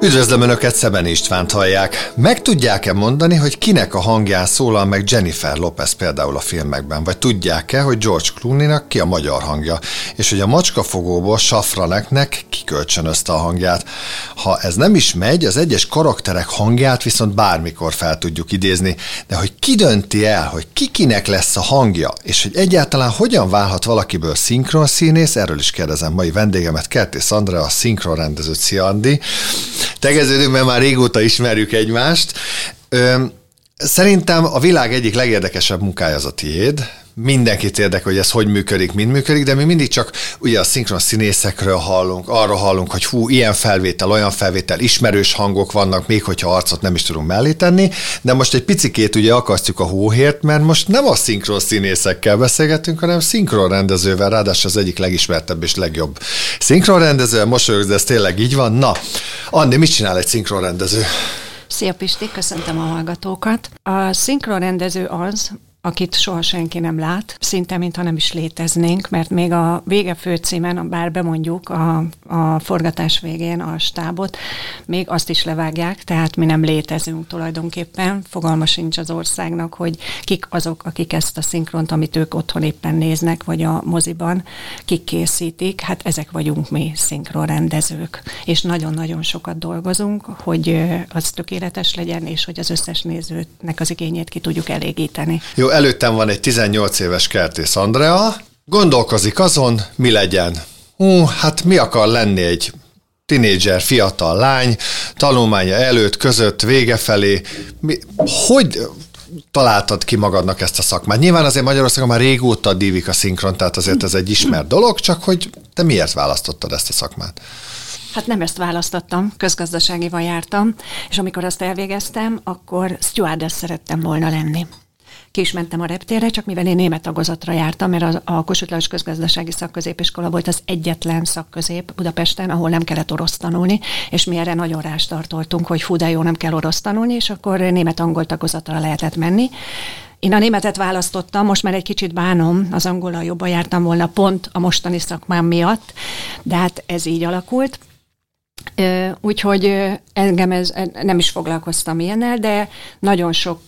Üdvözlöm Önöket, Szeben Istvánt hallják. Meg tudják-e mondani, hogy kinek a hangján szólal meg Jennifer Lopez például a filmekben? Vagy tudják-e, hogy George Clooney-nak ki a magyar hangja? És hogy a macskafogóból Safraneknek kikölcsönözte a hangját? Ha ez nem is megy, az egyes karakterek hangját viszont bármikor fel tudjuk idézni. De hogy ki dönti el, hogy kikinek lesz a hangja, és hogy egyáltalán hogyan válhat valakiből szinkron színész, erről is kérdezem mai vendégemet, Kertész Szandra, a szinkron rendező Szia Andi tegeződünk, mert már régóta ismerjük egymást. Szerintem a világ egyik legérdekesebb munkája az a tiéd. Mindenkit érdekel, hogy ez hogy működik, mind működik, de mi mindig csak ugye a szinkron színészekről hallunk, arra hallunk, hogy hú, ilyen felvétel, olyan felvétel, ismerős hangok vannak, még hogyha arcot nem is tudunk mellé tenni, de most egy picikét ugye akasztjuk a hóhért, mert most nem a szinkron színészekkel beszélgetünk, hanem szinkron rendezővel, ráadásul az egyik legismertebb és legjobb szinkron rendező, mosolyog, de ez tényleg így van. Na, Andi, mit csinál egy szinkron rendező? Szia Pisti, köszöntöm a hallgatókat. A szinkronrendező az, akit soha senki nem lát, szinte mintha nem is léteznénk, mert még a vége főcímen, bár bemondjuk a, a forgatás végén a stábot, még azt is levágják, tehát mi nem létezünk tulajdonképpen, fogalma sincs az országnak, hogy kik azok, akik ezt a szinkront, amit ők otthon éppen néznek, vagy a moziban, kik készítik, hát ezek vagyunk mi szinkronrendezők, és nagyon-nagyon sokat dolgozunk, hogy az tökéletes legyen, és hogy az összes nézőnek az igényét ki tudjuk elégíteni. Jó, előttem van egy 18 éves Kertész Andrea, gondolkozik azon, mi legyen. Hú, hát mi akar lenni egy tinédzser, fiatal lány, tanulmánya előtt, között, vége felé. Mi, hogy találtad ki magadnak ezt a szakmát? Nyilván azért Magyarországon már régóta dívik a szinkron, tehát azért ez egy ismert dolog, csak hogy te miért választottad ezt a szakmát? Hát nem ezt választottam, közgazdaságival jártam, és amikor azt elvégeztem, akkor stewardess szerettem volna lenni ki is mentem a reptérre, csak mivel én német tagozatra jártam, mert a, a Kossuth Lajos Közgazdasági Szakközépiskola volt az egyetlen szakközép Budapesten, ahol nem kellett orosz tanulni, és mi erre nagyon rástartoltunk, hogy fú, de jó, nem kell orosz tanulni, és akkor német-angol tagozatra lehetett menni. Én a németet választottam, most már egy kicsit bánom, az angolal jobban jártam volna pont a mostani szakmám miatt, de hát ez így alakult. Úgyhogy engem ez nem is foglalkoztam ilyennel, de nagyon sok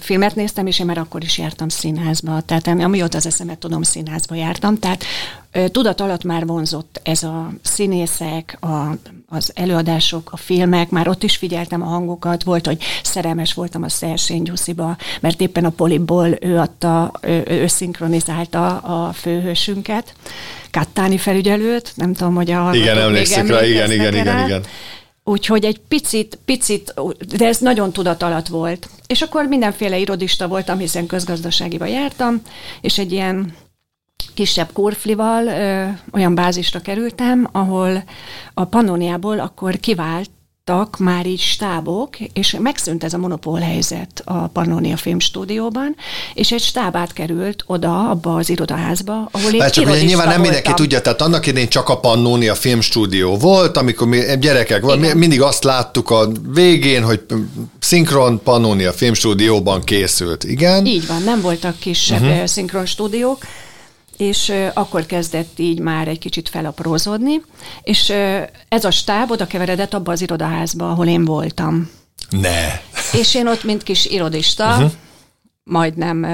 filmet néztem, és én már akkor is jártam színházba. Tehát amióta az eszemet tudom, színházba jártam. Tehát tudat alatt már vonzott ez a színészek, a, az előadások, a filmek, már ott is figyeltem a hangokat, volt, hogy szerelmes voltam a Szersény Gyusziba, mert éppen a Polibból ő adta, ő, ő szinkronizálta a főhősünket, Kattáni felügyelőt, nem tudom, hogy a Igen, emlékszik rá, igen, igen, igen, igen. Úgyhogy egy picit, picit, de ez nagyon tudat alatt volt. És akkor mindenféle irodista voltam, hiszen közgazdaságiba jártam, és egy ilyen kisebb kurflival ö, olyan bázisra kerültem, ahol a Pannoniából akkor kivált már így stábok, és megszűnt ez a monopól helyzet a Pannonia Filmstúdióban, és egy stáb átkerült oda, abba az irodaházba, ahol én csak ugye nyilván nem mindenki tudja, tehát annak idején csak a Pannonia Filmstúdió volt, amikor mi gyerekek volt, mindig azt láttuk a végén, hogy szinkron Pannonia Filmstúdióban készült, igen? Így van, nem voltak kisebb uh-huh. szinkron stúdiók, és akkor kezdett így már egy kicsit felaprózódni, és ez a stáb oda keveredett abba az irodaházba, ahol én voltam. Ne! És én ott, mint kis irodista, uh-huh. majdnem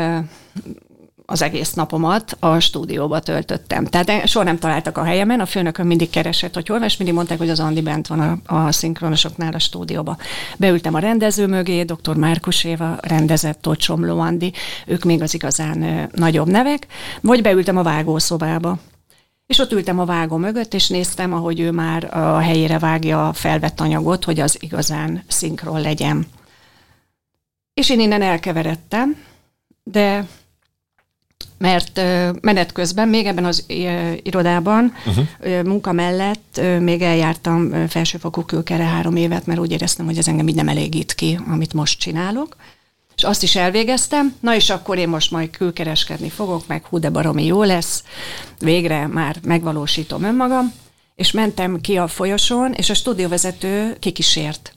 az egész napomat a stúdióba töltöttem. Tehát soha nem találtak a helyemen, a főnökön mindig keresett, hogy hol van, és mindig mondták, hogy az Andi bent van a, a szinkronosoknál a stúdióba. Beültem a rendező mögé, dr. Márkus Éva rendezett, Tocsomló Andi, ők még az igazán ö, nagyobb nevek, vagy beültem a vágószobába. És ott ültem a vágó mögött, és néztem, ahogy ő már a helyére vágja a felvett anyagot, hogy az igazán szinkron legyen. És én innen elkeveredtem, de mert menet közben, még ebben az irodában, uh-huh. munka mellett még eljártam felsőfokú külkere három évet, mert úgy éreztem, hogy ez engem így nem elégít ki, amit most csinálok. És azt is elvégeztem, na és akkor én most majd külkereskedni fogok, meg hú, de baromi jó lesz, végre már megvalósítom önmagam, és mentem ki a folyosón, és a stúdióvezető kikísért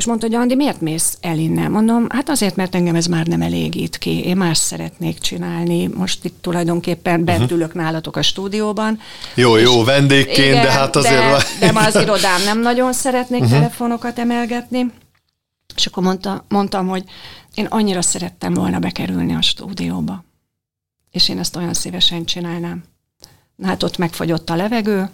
És mondta, hogy Andi, miért mész el innen? Mondom, hát azért, mert engem ez már nem elégít ki. Én más szeretnék csinálni. Most itt tulajdonképpen bent uh-huh. ülök nálatok a stúdióban. Jó, jó, vendégként, igen, de hát azért... De, de már az irodám nem nagyon szeretnék uh-huh. telefonokat emelgetni. És akkor mondta, mondtam, hogy én annyira szerettem volna bekerülni a stúdióba. És én ezt olyan szívesen csinálnám. Hát ott megfagyott a levegő,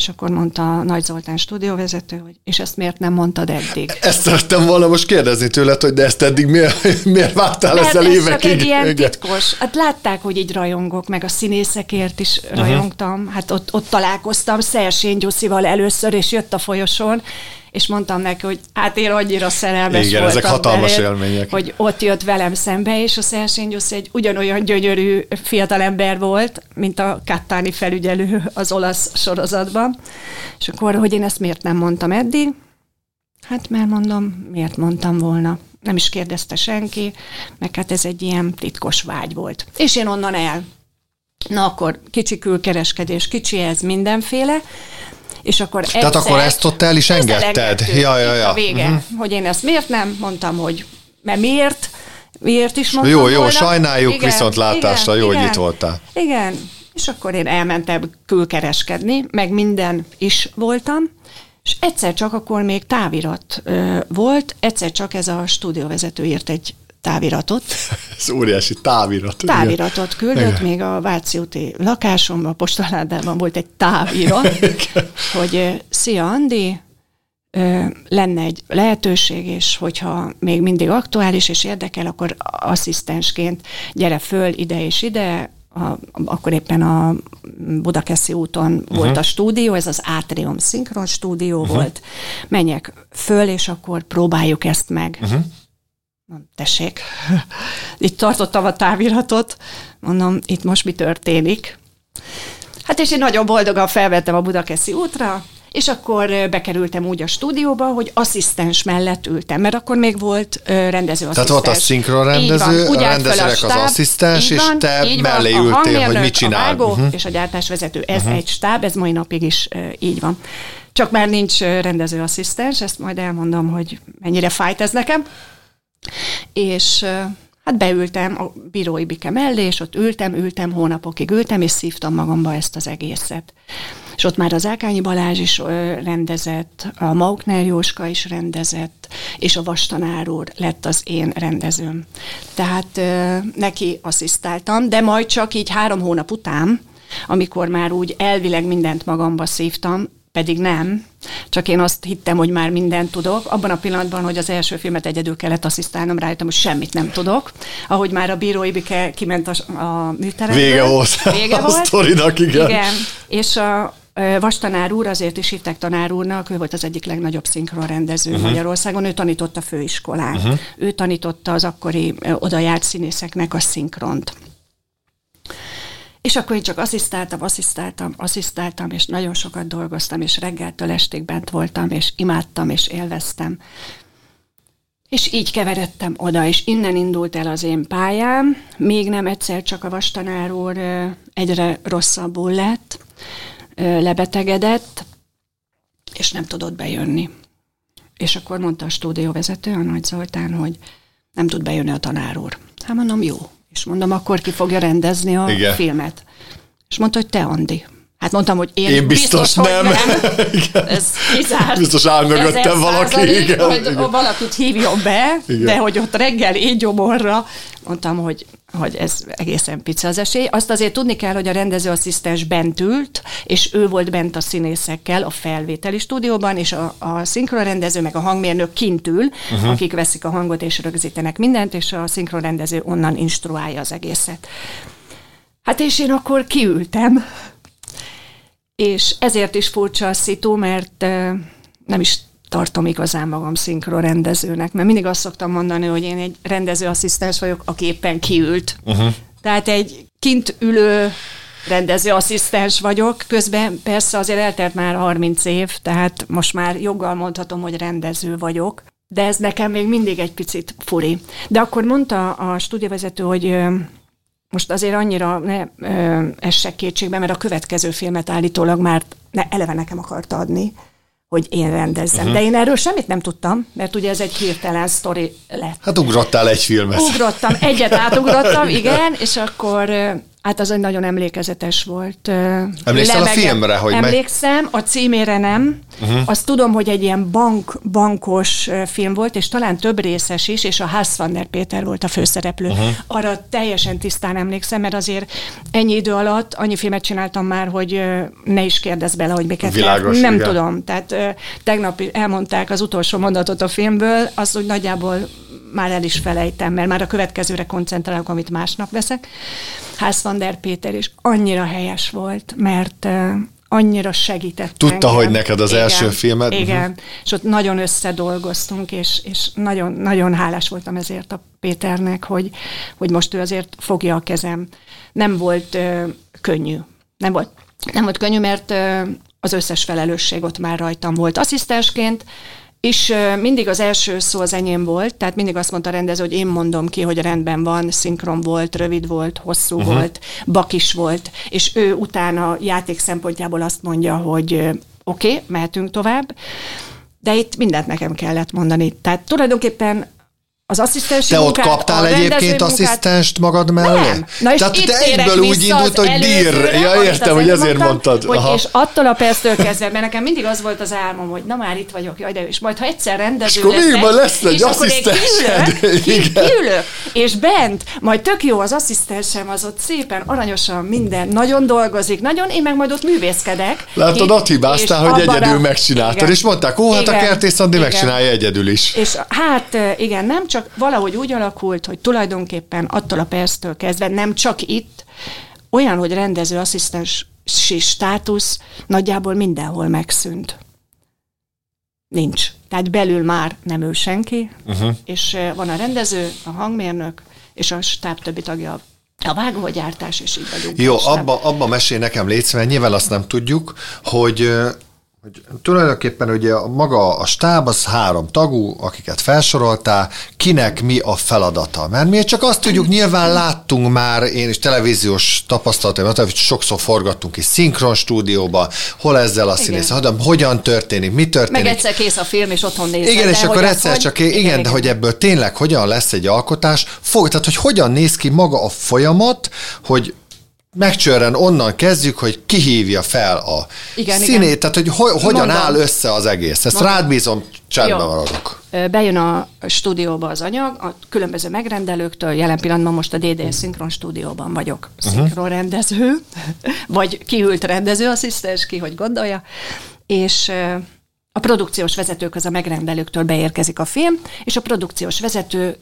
és akkor mondta a Nagy Zoltán stúdióvezető, hogy és ezt miért nem mondtad eddig? Ezt szerettem volna most kérdezni tőled, hogy de ezt eddig miért, miért vártál Mert ezzel ez évekig? csak egy ilyen Igen. titkos. Hát látták, hogy így rajongok, meg a színészekért is uh-huh. rajongtam. Hát ott, ott találkoztam Szersény Gyuszival először, és jött a folyosón, és mondtam neki, hogy hát én annyira szerelmes Igen, voltam ezek hatalmas belé, élmények. Hogy ott jött velem szembe, és a Szersényusz egy ugyanolyan gyönyörű fiatalember volt, mint a Kattáni felügyelő az olasz sorozatban. És akkor, hogy én ezt miért nem mondtam eddig? Hát mert mondom, miért mondtam volna? Nem is kérdezte senki, meg hát ez egy ilyen titkos vágy volt. És én onnan el. Na akkor kicsi külkereskedés, kicsi ez mindenféle, és akkor egyszer, Tehát akkor ezt ott el is engedted? Ja, ja, ja. A vége. Uh-huh. Hogy én ezt miért nem? Mondtam, hogy mert miért? Miért is mondtam Jó, jó, volna? sajnáljuk igen, viszont látásra, igen, jó, igen, hogy itt voltál. Igen, és akkor én elmentem külkereskedni, meg minden is voltam, és egyszer csak akkor még távirat ö, volt, egyszer csak ez a stúdióvezető írt egy táviratot. Ez óriási távirat. Táviratot küldött, igen. még a Váci úti lakásomban, a postaládában volt egy távirat, hogy szia Andi, lenne egy lehetőség, és hogyha még mindig aktuális és érdekel, akkor asszisztensként gyere föl ide és ide, a, akkor éppen a Budakeszi úton uh-huh. volt a stúdió, ez az Atrium Szinkron stúdió uh-huh. volt. Menjek föl, és akkor próbáljuk ezt meg. Uh-huh. Tessék, itt tartottam a táviratot, mondom, itt most mi történik. Hát és én nagyon boldogan felvettem a Budakeszi útra, és akkor bekerültem úgy a stúdióba, hogy asszisztens mellett ültem, mert akkor még volt rendező asszisztens. Tehát volt a szinkron rendező, a rendezőnek az asszisztens, és te mellé van, ültél, hogy mit csinál. A vágó uh-huh. és a gyártásvezető, ez uh-huh. egy stáb, ez mai napig is így van. Csak már nincs rendező asszisztens, ezt majd elmondom, hogy mennyire fájt ez nekem. És hát beültem a bírói bike mellé, és ott ültem, ültem, hónapokig ültem, és szívtam magamba ezt az egészet. És ott már az Ákányi Balázs is rendezett, a Maukner Jóska is rendezett, és a Vastanár úr lett az én rendezőm. Tehát neki asszisztáltam, de majd csak így három hónap után, amikor már úgy elvileg mindent magamba szívtam, pedig nem, csak én azt hittem, hogy már mindent tudok. Abban a pillanatban, hogy az első filmet egyedül kellett asszisztálnom, rájöttem, hogy semmit nem tudok. Ahogy már a bírói bike kiment a, a műteremből. Vége volt. Vége a volt. sztorinak, igen. Igen, és a, Vastanár úr, azért is hívták tanár úrnak, ő volt az egyik legnagyobb szinkronrendező uh-huh. Magyarországon, ő tanította főiskolán. Uh-huh. Ő tanította az akkori odajárt színészeknek a szinkront. És akkor én csak asszisztáltam, asszisztáltam, asszisztáltam, és nagyon sokat dolgoztam, és reggeltől estig bent voltam, és imádtam, és élveztem. És így keveredtem oda, és innen indult el az én pályám. Még nem egyszer csak a vastanár úr egyre rosszabbul lett, lebetegedett, és nem tudott bejönni. És akkor mondta a stúdióvezető, a Nagy Zoltán, hogy nem tud bejönni a tanár úr. Hát mondom, jó, és mondom, akkor ki fogja rendezni a Igen. filmet. És mondta, hogy te, Andi. Hát mondtam, hogy én, én biztos, biztos nem. nem. Ez kizárt. Biztos áll mögöttem valaki. Igen, hogy igen. valakit hívjon be, igen. de hogy ott reggel így gyomorra, mondtam, hogy, hogy ez egészen pici az esély. Azt azért tudni kell, hogy a rendezőasszisztens bent ült, és ő volt bent a színészekkel a felvételi stúdióban, és a, a szinkronrendező meg a hangmérnök kint ül, uh-huh. akik veszik a hangot és rögzítenek mindent, és a szinkronrendező onnan instruálja az egészet. Hát és én akkor kiültem, és ezért is furcsa a szitu, mert nem is tartom igazán magam rendezőnek, mert mindig azt szoktam mondani, hogy én egy rendezőasszisztens vagyok, aki éppen kiült. Uh-huh. Tehát egy kint ülő rendezőasszisztens vagyok, közben persze azért eltelt már 30 év, tehát most már joggal mondhatom, hogy rendező vagyok, de ez nekem még mindig egy picit furi. De akkor mondta a stúdióvezető, hogy most azért annyira ne essek kétségbe, mert a következő filmet állítólag már ne, eleve nekem akarta adni, hogy én rendezzem. Uh-huh. De én erről semmit nem tudtam, mert ugye ez egy hirtelen sztori lett. Hát ugrottál egy filmet. Ugrottam, egyet átugrottam, igen, és akkor Hát az egy nagyon emlékezetes volt. Emlékszel a filmre? Hogy Emlékszem, a címére nem. Uh-huh. Azt tudom, hogy egy ilyen bank, bankos film volt, és talán több részes is, és a Haas van der Péter volt a főszereplő. Uh-huh. Arra teljesen tisztán emlékszem, mert azért ennyi idő alatt annyi filmet csináltam már, hogy ne is kérdezz bele, hogy miket Világos, Nem igen. tudom. Tehát tegnap elmondták az utolsó mondatot a filmből, az úgy nagyjából már el is felejtem, mert már a következőre koncentrálok, amit másnap veszek. Ház van der Péter, és annyira helyes volt, mert annyira segített Tudta, engem. hogy neked az igen, első filmed? Igen, uh-huh. és ott nagyon összedolgoztunk, és, és nagyon, nagyon hálás voltam ezért a Péternek, hogy, hogy most ő azért fogja a kezem. Nem volt ö, könnyű. Nem volt, nem volt könnyű, mert ö, az összes felelősség ott már rajtam volt. Asszisztensként és mindig az első szó az enyém volt, tehát mindig azt mondta a rendező, hogy én mondom ki, hogy rendben van, szinkron volt, rövid volt, hosszú uh-huh. volt, bakis volt, és ő utána játék szempontjából azt mondja, hogy oké, okay, mehetünk tovább, de itt mindent nekem kellett mondani. Tehát tulajdonképpen az asszisztens Te ott kaptál egyébként asszisztenst magad mellé? Nem. Na és Tehát itt te egyből úgy indult, hogy dír. Ja, értem, hogy ezért mondtad. Hogy és attól a perctől kezdve, mert nekem mindig az volt az álmom, hogy na már itt vagyok, jaj, de és majd ha egyszer rendező és leszek, akkor lesz egy asszisztensed. Kiülök, és bent, majd tök jó az asszisztensem, az ott szépen, aranyosan minden, nagyon dolgozik, nagyon, én meg majd ott művészkedek. Látod, ott hibáztál, hogy egyedül megcsináltad, és mondták, ó, hát a kertész Andi megcsinálja egyedül is. És hát igen, nem csak csak valahogy úgy alakult, hogy tulajdonképpen attól a perctől kezdve, nem csak itt, olyan, hogy rendező asszisztensi státusz nagyjából mindenhol megszűnt. Nincs. Tehát belül már nem ő senki, uh-huh. és van a rendező, a hangmérnök, és a stáb többi tagja a vágógyártás, és így vagyunk. Jó, abba, abba mesél nekem létsz, mert nyilván azt nem tudjuk, hogy hogy tulajdonképpen ugye maga a stáb az három tagú, akiket felsoroltál, kinek mi a feladata. Mert mi csak azt tudjuk, nyilván láttunk már, én is televíziós tapasztalatom, hogy sokszor forgattunk is szinkron stúdióba, hol ezzel a színész, hogyan történik, mi történik. Meg egyszer kész a film, és otthon nézed. Igen, és akkor egyszer csak, igen, igen, igen, de hogy ebből tényleg hogyan lesz egy alkotás, fog, tehát hogy hogyan néz ki maga a folyamat, hogy megcsörren, onnan kezdjük, hogy kihívja fel a igen, színét, igen. tehát hogy ho- hogyan Mondom. áll össze az egész. Ezt Mondom. rád bízom, csendben maradok. Bejön a stúdióba az anyag, a különböző megrendelőktől, jelen pillanatban most a DDS Szinkron stúdióban vagyok uh-huh. szinkronrendező, vagy kiült rendező, asszisztens, ki hogy gondolja, és a produkciós vezetők a megrendelőktől beérkezik a film, és a produkciós vezető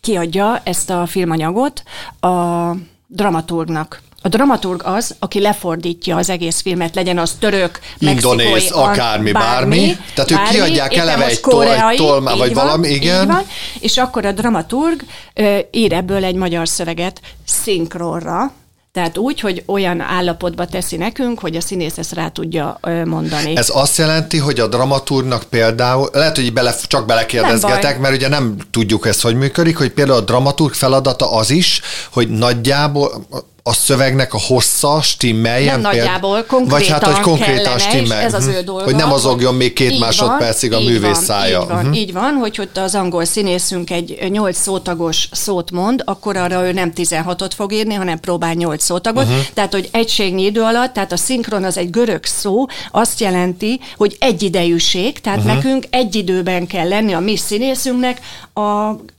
kiadja ezt a filmanyagot a dramaturgnak. A dramaturg az, aki lefordítja az egész filmet, legyen az török, indonéz, akármi, bármi. bármi. Tehát ők kiadják eleve egy, tol, egy tolmá, vagy van, valami, igen. Van, és akkor a dramaturg ö, ír ebből egy magyar szöveget szinkronra, tehát úgy, hogy olyan állapotba teszi nekünk, hogy a színész ezt rá tudja mondani. Ez azt jelenti, hogy a dramaturgnak például, lehet, hogy bele, csak belekérdezgetek, mert ugye nem tudjuk ezt, hogy működik, hogy például a dramaturg feladata az is, hogy nagyjából a szövegnek a hossza stimmeljen? Nem nagyjából, konkrétan Vagy hát, hogy konkrétan stimmel. Ez az ő dolga. Hogy nem azogjon még két így másodpercig van, a művész van, szája. Így van, uh-huh. így van, hogy ott az angol színészünk egy nyolc szótagos szót mond, akkor arra ő nem 16-ot fog írni, hanem próbál nyolc szótagot. Uh-huh. Tehát, hogy egységnyi idő alatt, tehát a szinkron az egy görög szó, azt jelenti, hogy egyidejűség, tehát uh-huh. nekünk egy időben kell lenni a mi színészünknek a,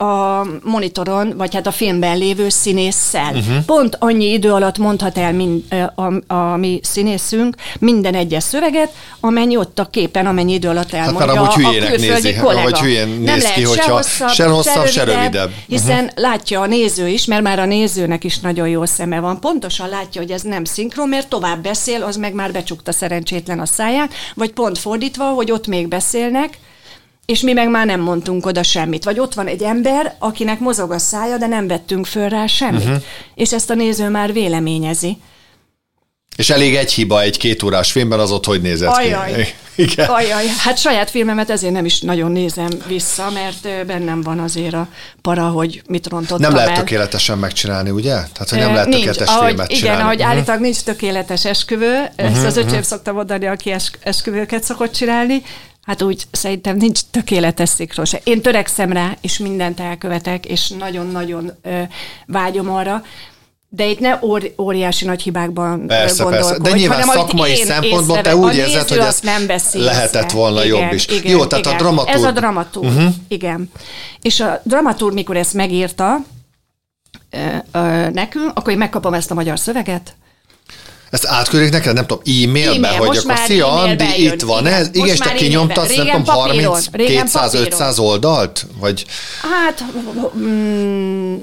a monitoron, vagy hát a filmben lévő színésszel. Uh-huh. Pont annyi idő alatt mondhat el mind, a, a mi színészünk minden egyes szöveget, amennyi ott a képen, amennyi idő alatt hát elmondja hát, a külföldi nézi, kollega. Hogy hülyén néz Nem ki, hogyha se hosszabb, se, hosszabb, se rövidebb, rövidebb. Hiszen uh-huh. látja a néző is, mert már a nézőnek is nagyon jó szeme van. Pontosan látja, hogy ez nem szinkron, mert tovább beszél, az meg már becsukta szerencsétlen a száját, vagy pont fordítva, hogy ott még beszélnek, és mi meg már nem mondtunk oda semmit. Vagy ott van egy ember, akinek mozog a szája, de nem vettünk föl rá semmit. Uh-huh. És ezt a néző már véleményezi. És elég egy hiba egy két órás filmben, az ott hogy nézett Ajaj. ki? Igen. Ajaj, hát saját filmemet ezért nem is nagyon nézem vissza, mert bennem van azért a para, hogy mit rontottam Nem lehet el. tökéletesen megcsinálni, ugye? Tehát, hogy nem lehet nincs, tökéletes ahogy, filmet Igen, csinálni. ahogy Mhm. állítólag nincs tökéletes esküvő, uh-huh, ezt az öcsém szokta mondani, aki es, esküvőket szokott csinálni, hát úgy szerintem nincs tökéletes szinkron se. Én törekszem rá, és mindent elkövetek, és nagyon-nagyon ö, vágyom arra, de itt ne óri, óriási nagy hibákban Persze, persze. De nyilván hanem, szakmai én szempontból te észrevek. úgy A érzed, hogy ez nem lehetett volna igen, jobb is. Igen, Jó, tehát a igen. dramaturg- Ez a dramaturg, uh-huh. igen. És a dramaturg, mikor ezt megírta ö, ö, nekünk, akkor én megkapom ezt a magyar szöveget, Ezt átküldik neked, nem tudom, e-mailbe, E-mail, hogy akkor szia, Andi, jön, itt van igen. ez. Igen, és te e-mailben. nem tudom, Régen 30, papíron, régen 200-500 oldalt? Vagy, Hát, mm,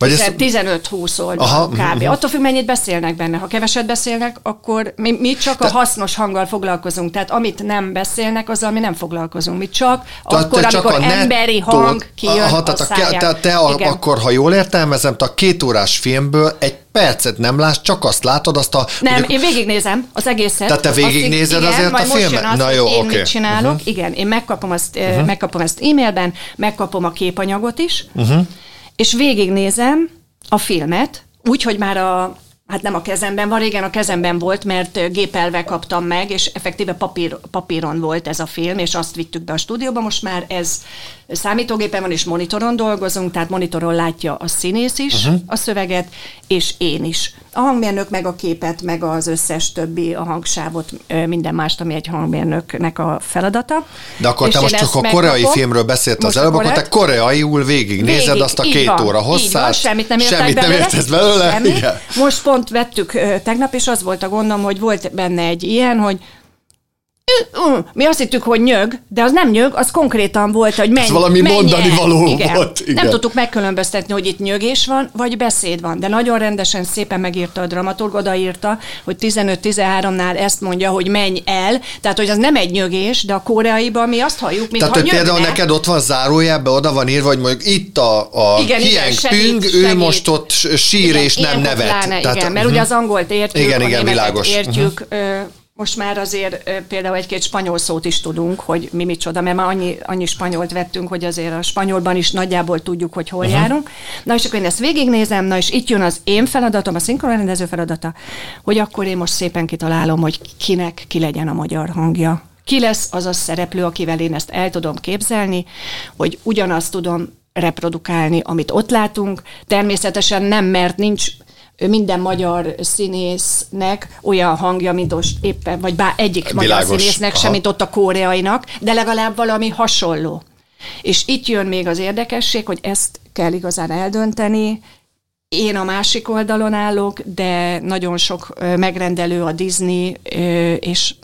vagy ez, 15-20 oldal Aha, kb. Attól függ, mennyit beszélnek benne. Ha keveset beszélnek, akkor mi, mi csak a hasznos hanggal foglalkozunk. Tehát amit nem beszélnek, azzal mi nem foglalkozunk. Mi csak Tehát akkor, te csak amikor a emberi nettót- hang kijön Aha, a tehát a, száján. te, te a, Igen. akkor, ha jól értelmezem, te a két órás filmből egy percet nem látsz, csak azt látod, azt a... Nem, mondjuk- én végignézem az egészet. Tehát te Azt végignézed igen, azért a majd most filmet? Az, Na hogy jó, én oké. mit csinálok. Uh-huh. Igen, én megkapom azt, uh-huh. megkapom ezt e-mailben, megkapom a képanyagot is, uh-huh. És végignézem a filmet, úgy, hogy már a Hát nem a kezemben van, régen a kezemben volt, mert gépelve kaptam meg, és effektíve papír, papíron volt ez a film, és azt vittük be a stúdióba. Most már ez számítógépen van, és monitoron dolgozunk, tehát monitoron látja a színész is uh-huh. a szöveget, és én is. A hangmérnök meg a képet, meg az összes többi, a hangsávot, minden mást, ami egy hangmérnöknek a feladata. De akkor És te most csak a koreai megkapom. filmről beszéltél az előbb, akkor te koreaiul végignézed Végig, azt a két van, óra így van, hosszát. semmit nem Semmit nem értesz belőle? Semmi. Most pont vettük ö, tegnap, és az volt a gondom, hogy volt benne egy ilyen, hogy mi azt hittük, hogy nyög, de az nem nyög, az konkrétan volt, hogy menj, valami menj mondani el. való igen. volt, igen. Nem tudtuk megkülönböztetni, hogy itt nyögés van, vagy beszéd van. De nagyon rendesen szépen megírta a dramaturg, odaírta, hogy 15-13-nál ezt mondja, hogy menj el. Tehát, hogy az nem egy nyögés, de a koreaiban mi azt halljuk, mint Tehát, hogy például neked ott van zárójelben, oda van írva, hogy mondjuk itt a, a Igen, igen, Hieng segít, ő segít. most ott sír Igen, és nem nevet. Pláne, Tehát, igen, mert mhm. ugye az angolt értjük, Igen, igen, világos. Mhm. értjük, ö, most már azért például egy-két spanyol szót is tudunk, hogy mi micsoda, mert már annyi, annyi spanyolt vettünk, hogy azért a spanyolban is nagyjából tudjuk, hogy hol uh-huh. járunk. Na és akkor én ezt végignézem, na és itt jön az én feladatom, a szinkronrendező feladata, hogy akkor én most szépen kitalálom, hogy kinek ki legyen a magyar hangja. Ki lesz az a szereplő, akivel én ezt el tudom képzelni, hogy ugyanazt tudom reprodukálni, amit ott látunk. Természetesen nem, mert nincs minden magyar színésznek olyan hangja, mint most éppen, vagy bár egyik magyar Világos. színésznek, Aha. sem, mint ott a koreainak, de legalább valami hasonló. És itt jön még az érdekesség, hogy ezt kell igazán eldönteni. Én a másik oldalon állok, de nagyon sok megrendelő a Disney, és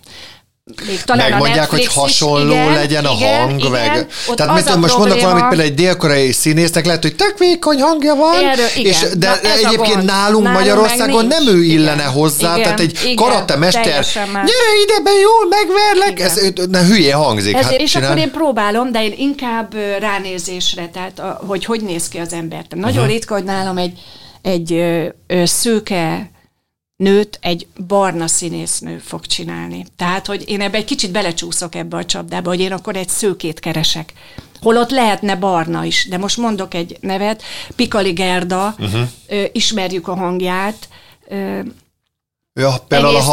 még talán Megmondják, a Netflix hogy hasonló is, igen, legyen a igen, hang, igen. meg... Ott Tehát mit most mondok probléma- valamit, például egy dél-koreai színésznek lehet, hogy tök vékony hangja van, Erről, igen. és, de Na, ez egyébként nálunk, Nálunk Magyarországon nem ő illene Igen. hozzá, Igen, tehát egy igen, karatemester, teljesen más. gyere ide be, jól megverlek, Igen. ez ne, hülye hangzik. Ezért, hát és csinál. akkor én próbálom, de én inkább ránézésre, tehát a, hogy hogy néz ki az ember. Nagyon uh-huh. ritka, hogy nálam egy, egy ö, ö, szőke nőt egy barna színésznő fog csinálni. Tehát, hogy én ebbe egy kicsit belecsúszok ebbe a csapdába, hogy én akkor egy szőkét keresek. Holott lehetne barna is, de most mondok egy nevet, Pikali Gerda, uh-huh. ismerjük a hangját, Ja, például a az- a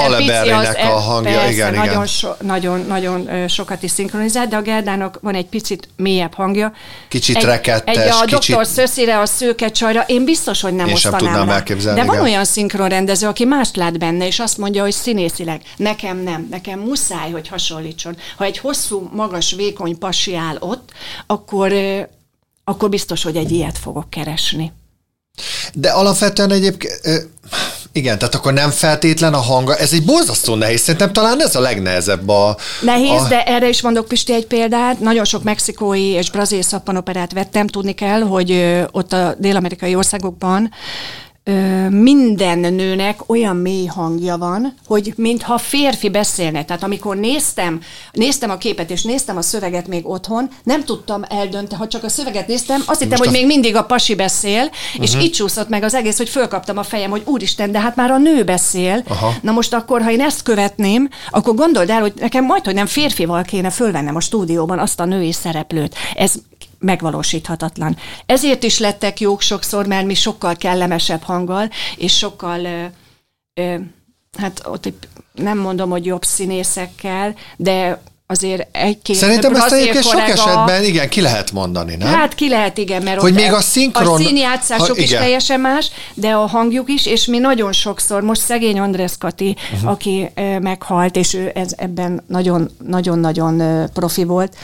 hangja, persze, igen, nagyon, igen. So, nagyon, nagyon sokat is szinkronizált, de a Gerdának van egy picit mélyebb hangja. Kicsit egy, rekettes, egy a kicsit- Dr. Szöszire, a szőke csajra, én biztos, hogy nem Én sem osztanám tudnám rá. elképzelni, De van igen. olyan szinkronrendező, aki mást lát benne, és azt mondja, hogy színészileg, nekem nem, nekem muszáj, hogy hasonlítson. Ha egy hosszú, magas, vékony pasi áll ott, akkor, akkor biztos, hogy egy ilyet fogok keresni. De alapvetően egyébként, igen, tehát akkor nem feltétlen a hanga, ez egy borzasztó nehéz, szerintem talán ez a legnehezebb a... Nehéz, a, de erre is mondok Pisti egy példát. Nagyon sok mexikói és brazil szappanoperát vettem. Tudni kell, hogy ott a dél-amerikai országokban minden nőnek olyan mély hangja van, hogy mintha férfi beszélne. Tehát amikor néztem, néztem a képet, és néztem a szöveget még otthon, nem tudtam eldönteni, ha csak a szöveget néztem, azt hittem, hogy a... még mindig a pasi beszél, uh-huh. és így csúszott meg az egész, hogy fölkaptam a fejem, hogy úristen, de hát már a nő beszél. Aha. Na most akkor, ha én ezt követném, akkor gondold el, hogy nekem majd, hogy nem férfival kéne fölvennem a stúdióban azt a női szereplőt. Ez megvalósíthatatlan. Ezért is lettek jók sokszor, mert mi sokkal kellemesebb hanggal, és sokkal, ö, ö, hát ott nem mondom, hogy jobb színészekkel, de azért egy-két Szerintem ezt egyébként sok esetben igen, ki lehet mondani, nem? Hát ki lehet, igen, mert hogy még a, szinkron... a színjátszások ha, is teljesen más, de a hangjuk is, és mi nagyon sokszor, most szegény Andrész Kati, uh-huh. aki ö, meghalt, és ő ez, ebben nagyon-nagyon-nagyon profi volt,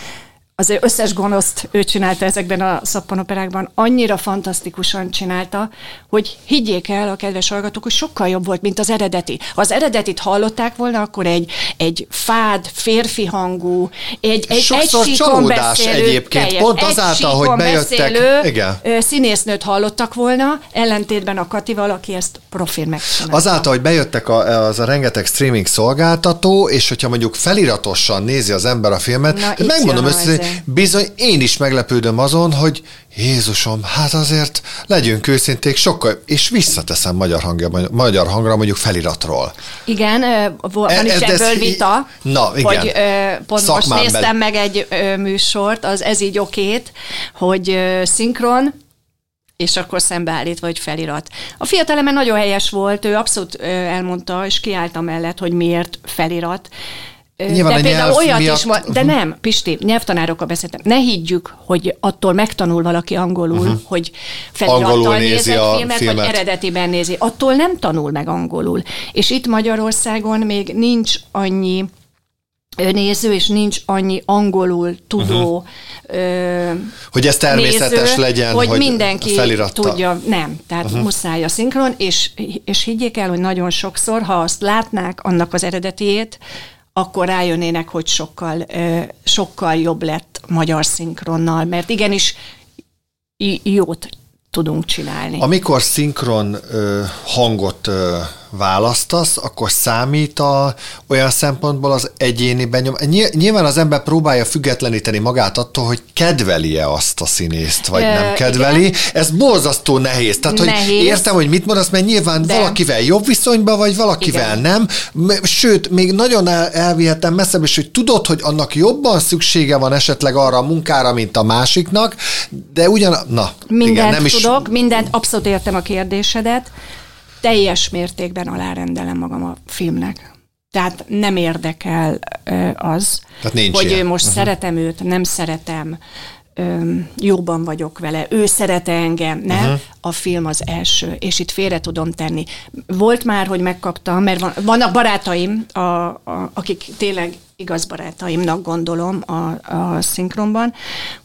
az összes gonoszt ő csinálta ezekben a szappanoperákban, annyira fantasztikusan csinálta, hogy higgyék el a kedves hallgatók, hogy sokkal jobb volt, mint az eredeti. Ha az eredetit hallották volna, akkor egy, egy fád, férfi hangú, egy, egy Sokszor egy csalódás beszélő, egyébként, teljes, pont azáltal, hogy bejöttek. Igen. színésznőt hallottak volna, ellentétben a Katival, aki ezt profil megcsinálta. Azáltal, hogy bejöttek a, az a rengeteg streaming szolgáltató, és hogyha mondjuk feliratosan nézi az ember a filmet, Na, megmondom össze, bizony én is meglepődöm azon, hogy Jézusom, hát azért legyünk őszinték, sokkal, és visszateszem magyar, hangja, magyar hangra mondjuk feliratról. Igen, van e, is ebből ez, vita, na, igen. hogy pont Szakmán most néztem be... meg egy műsort, az Ez így okét, hogy szinkron, és akkor szembeállítva, hogy felirat. A fiataleme nagyon helyes volt, ő abszolút elmondta, és kiállta mellett, hogy miért felirat, Nyilván de például olyat miatt... is, de nem, Pisti, nyelvtanárokkal beszéltem. Ne higgyük, hogy attól megtanul valaki angolul, uh-huh. hogy felirattal nézi a filmet, filmet, vagy eredetiben nézi. Attól nem tanul meg angolul. És itt Magyarországon még nincs annyi néző, és nincs annyi angolul tudó uh-huh. ö, Hogy ez természetes néző, legyen, hogy, hogy mindenki feliratta. tudja. Nem, tehát uh-huh. muszáj a szinkron, és, és higgyék el, hogy nagyon sokszor, ha azt látnák, annak az eredetiét, akkor rájönnének, hogy sokkal, sokkal jobb lett magyar szinkronnal, mert igenis jót tudunk csinálni. Amikor szinkron hangot választasz, akkor számít a, olyan szempontból az egyéni benyom. Nyilván az ember próbálja függetleníteni magát attól, hogy kedveli-e azt a színészt, vagy Ö, nem kedveli. Igen. Ez borzasztó nehéz. Tehát, nehéz. hogy értem, hogy mit mondasz, mert nyilván De. valakivel jobb viszonyban, vagy valakivel igen. nem. Sőt, még nagyon el, elvihetem messzebb is, hogy tudod, hogy annak jobban szüksége van esetleg arra a munkára, mint a másiknak, de ugyan, na, mindent igen, nem is... tudok, mindent, abszolút értem a kérdésedet teljes mértékben alárendelem magam a filmnek. Tehát nem érdekel az, Tehát nincs hogy ilyen. most uh-huh. szeretem őt, nem szeretem, jóban vagyok vele, ő szerete engem, nem? Uh-huh. A film az első, és itt félre tudom tenni. Volt már, hogy megkaptam, mert van, vannak barátaim, a, a, akik tényleg igaz barátaimnak gondolom a, a szinkronban,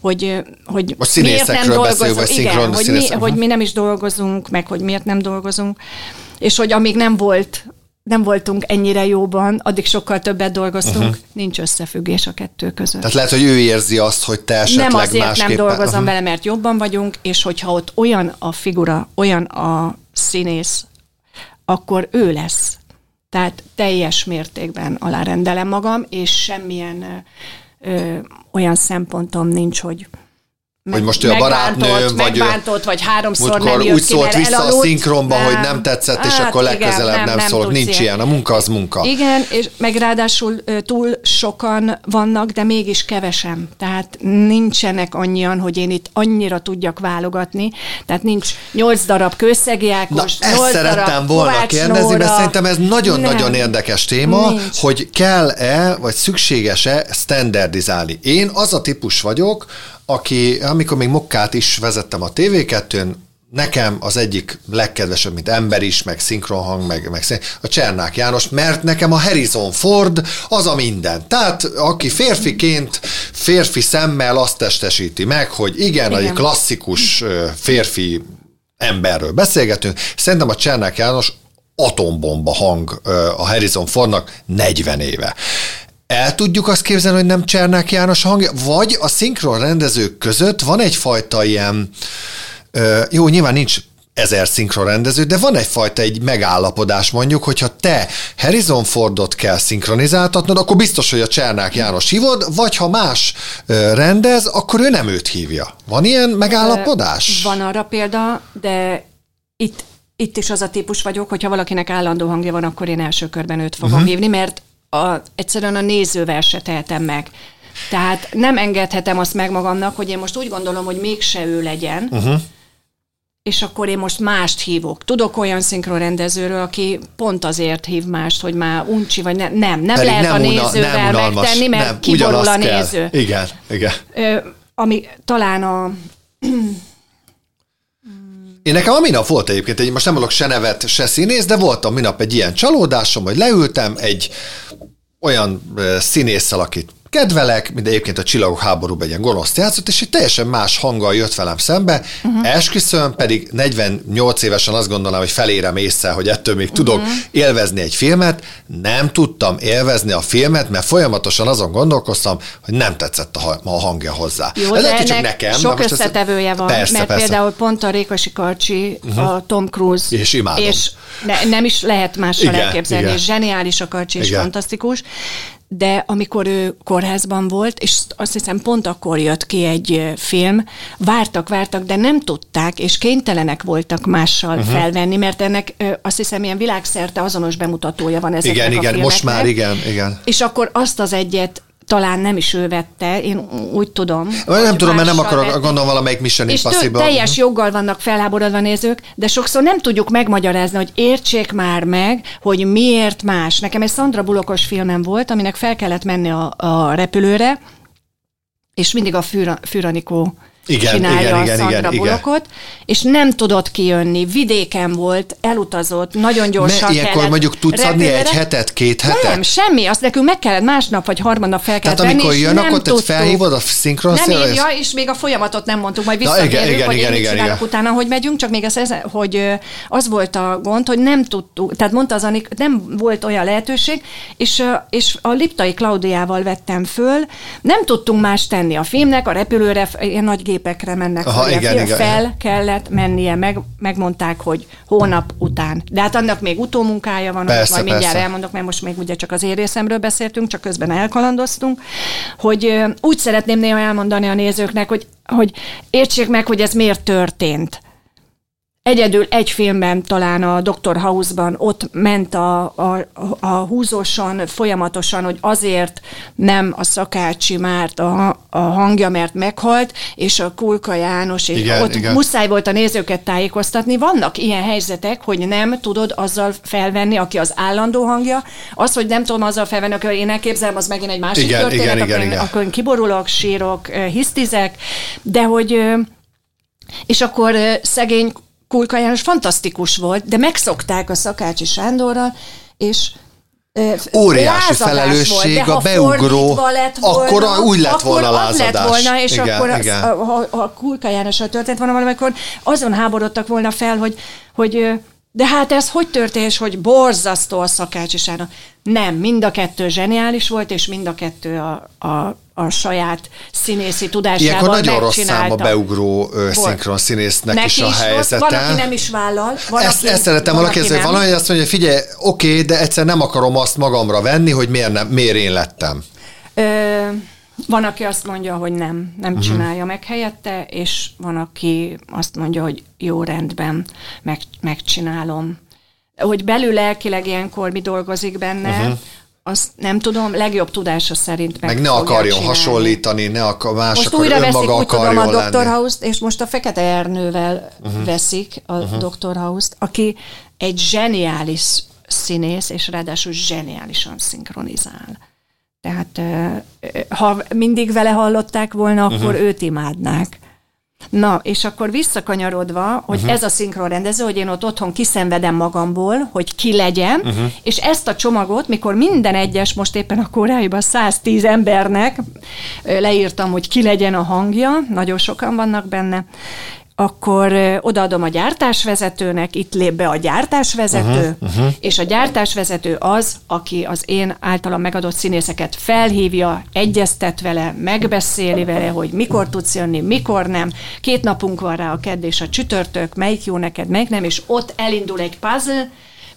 hogy, hogy miért nem dolgozunk, beszél, igen, hogy, mi, hogy mi nem is dolgozunk, meg hogy miért nem dolgozunk, és hogy amíg nem volt nem voltunk ennyire jóban, addig sokkal többet dolgoztunk, uh-huh. nincs összefüggés a kettő között. Tehát lehet, hogy ő érzi azt, hogy te esetleg Nem azért másképpen... nem dolgozom uh-huh. vele, mert jobban vagyunk, és hogyha ott olyan a figura, olyan a színész, akkor ő lesz. Tehát teljes mértékben alárendelem magam, és semmilyen ö, olyan szempontom nincs, hogy hogy most ő a barátnő, vagy megbántott, vagy háromszor nem jött úgy ki, szólt vissza elaludt. a szinkronba, nem. hogy nem tetszett, hát és akkor legközelebb igen, nem, nem, nem. Nincs ilyen. ilyen. A munka az munka. Igen, és meg ráadásul túl sokan vannak, de mégis kevesen. Tehát nincsenek annyian, hogy én itt annyira tudjak válogatni. Tehát nincs nyolc darab kőszegi Ákos, Na, ezt szerettem volna Kovács kérdezni, Nóra. mert szerintem ez nagyon-nagyon érdekes téma, nincs. hogy kell-e, vagy szükséges-e standardizálni. Én az a típus vagyok, aki, amikor még Mokkát is vezettem a TV2-n, nekem az egyik legkedvesebb, mint ember is, meg szinkronhang, meg, meg a Csernák János, mert nekem a Harrison Ford az a minden. Tehát aki férfiként, férfi szemmel azt testesíti meg, hogy igen, igen. egy klasszikus férfi emberről beszélgetünk. Szerintem a Csernák János atombomba hang a Harrison Fordnak 40 éve. El tudjuk azt képzelni, hogy nem Csernák János hangja, vagy a szinkron rendezők között van egyfajta ilyen, jó, nyilván nincs ezer szinkronrendező, de van egyfajta egy megállapodás mondjuk, hogyha te Harrison Fordot kell szinkronizáltatnod, akkor biztos, hogy a Csernák János hívod, vagy ha más rendez, akkor ő nem őt hívja. Van ilyen megállapodás? Van arra példa, de itt, itt is az a típus vagyok, hogyha valakinek állandó hangja van, akkor én első körben őt fogom uh-huh. hívni, mert a, egyszerűen a nézővel se tehetem meg. Tehát nem engedhetem azt meg magamnak, hogy én most úgy gondolom, hogy mégse ő legyen, uh-huh és akkor én most mást hívok. Tudok olyan szinkronrendezőről, aki pont azért hív mást, hogy már uncsi, vagy ne, nem. Nem Pedig lehet nem a nézővel nem megtenni, mert nem, kiborul a néző. Kell. Igen, igen. Ö, ami talán a... Én nekem a minap volt egyébként, egy, most nem mondok se nevet, se színész, de voltam minap egy ilyen csalódásom, hogy leültem egy olyan színésszel, akit kedvelek, mint egyébként a Csillagok háborúban egy ilyen gonoszt játszott, és egy teljesen más hanggal jött velem szembe, uh-huh. esküszöm, pedig 48 évesen azt gondolom, hogy felérem észre, hogy ettől még tudok uh-huh. élvezni egy filmet, nem tudtam élvezni a filmet, mert folyamatosan azon gondolkoztam, hogy nem tetszett a, a hangja hozzá. Jó, Ez de lehet, csak nekem. Sok összetevője ez... van, persze, mert persze. például pont a Rékosi Karcsi, uh-huh. a Tom Cruise, és imádom. És ne, nem is lehet mással igen, elképzelni, igen. és zseniális a Karcsi, és fantasztikus, de amikor ő kórházban volt, és azt hiszem pont akkor jött ki egy film, vártak, vártak, de nem tudták, és kénytelenek voltak mással uh-huh. felvenni, mert ennek azt hiszem ilyen világszerte azonos bemutatója van ezeknek igen, a igen, filmeknek. most már igen, igen. És akkor azt az egyet talán nem is ő vette, én úgy tudom. Nem tudom, mert nem akarok, vette. gondolom valamelyik Mission És Impossible. teljes joggal vannak felháborodva nézők, de sokszor nem tudjuk megmagyarázni, hogy értsék már meg, hogy miért más. Nekem egy Sandra Bulokos filmem volt, aminek fel kellett menni a, a repülőre, és mindig a Fűranikó igen, csinálja igen, a igen, igen, Bullockot, igen. és nem tudott kijönni, vidéken volt, elutazott, nagyon gyorsan ne, ilyenkor mondjuk tudsz repülőre. adni egy hetet, két hetet? Nem, semmi, azt nekünk meg kellett másnap vagy harmadnap fel kellett Tehát amikor jön, akkor te felhívod a szinkron Nem írja, és még a folyamatot nem mondtuk, majd visszatérünk, igen, igen, hogy igen, igen, igen. utána, hogy megyünk, csak még az, hogy az volt a gond, hogy nem tudtuk, tehát mondta az Anik, nem volt olyan lehetőség, és, és a Liptai Klaudiával vettem föl, nem tudtunk más tenni a filmnek, a repülőre, ilyen nagy gépekre mennek Aha, fel, igen, igen, fel igen. kellett mennie, meg, megmondták, hogy hónap után. De hát annak még utómunkája van, persze, majd mindjárt persze. elmondok, mert most még ugye csak az én részemről beszéltünk, csak közben elkalandoztunk, hogy úgy szeretném néha elmondani a nézőknek, hogy, hogy értsék meg, hogy ez miért történt. Egyedül egy filmben, talán a Dr. House-ban ott ment a, a, a húzósan folyamatosan, hogy azért nem a Szakácsi Márt a, a hangja, mert meghalt, és a Kulka János, és igen, ott igen. muszáj volt a nézőket tájékoztatni. Vannak ilyen helyzetek, hogy nem tudod azzal felvenni, aki az állandó hangja. Az, hogy nem tudom azzal felvenni, akkor én elképzelem, az megint egy másik igen, történet, igen, akkor, igen, igen. akkor én kiborulok, sírok, hisztizek, de hogy és akkor szegény Kulka János fantasztikus volt, de megszokták a Szakácsi Sándorral, és Óriási felelősség volt, a beugró, lett volna, akkor úgy lett volna akkor lázadás. lett volna, és igen, akkor igen. Az, ha, ha Kulka Jánossal történt volna valami, akkor azon háborodtak volna fel, hogy, hogy de hát ez hogy történt, hogy borzasztó a szakácsisának? Nem, mind a kettő zseniális volt, és mind a kettő a, a, a saját színészi tudásával Ilyenkor nagyon rossz szám a beugró szinkron színésznek Neki is a helyzete. Van, aki nem is vállal. Van, ezt, aki, ezt szeretem valaki, hogy valami azt mondja, figyelj, oké, de egyszer nem akarom azt magamra venni, hogy miért, nem, miért én lettem. Ö, van, aki azt mondja, hogy nem, nem uh-huh. csinálja meg helyette, és van, aki azt mondja, hogy jó rendben, meg, megcsinálom. Hogy belül lelkileg ilyenkor mi dolgozik benne, uh-huh azt nem tudom, legjobb tudása szerint meg Meg ne akarjon csinálni. hasonlítani, ne akar, más most akar, újra veszik, úgy tudom, a Dr. House-t, és most a Fekete Ernővel uh-huh. veszik a uh-huh. Dr. House-t, aki egy zseniális színész, és ráadásul zseniálisan szinkronizál. Tehát ha mindig vele hallották volna, akkor uh-huh. őt imádnák. Na, és akkor visszakanyarodva, hogy uh-huh. ez a szinkronrendező, hogy én ott otthon kiszenvedem magamból, hogy ki legyen, uh-huh. és ezt a csomagot, mikor minden egyes, most éppen a koráiban 110 embernek leírtam, hogy ki legyen a hangja, nagyon sokan vannak benne, akkor odaadom a gyártásvezetőnek, itt lép be a gyártásvezető, uh-huh, uh-huh. és a gyártásvezető az, aki az én általam megadott színészeket felhívja, egyeztet vele, megbeszéli vele, hogy mikor tudsz jönni, mikor nem. Két napunk van rá a kedd és a csütörtök, melyik jó neked, melyik nem, és ott elindul egy puzzle,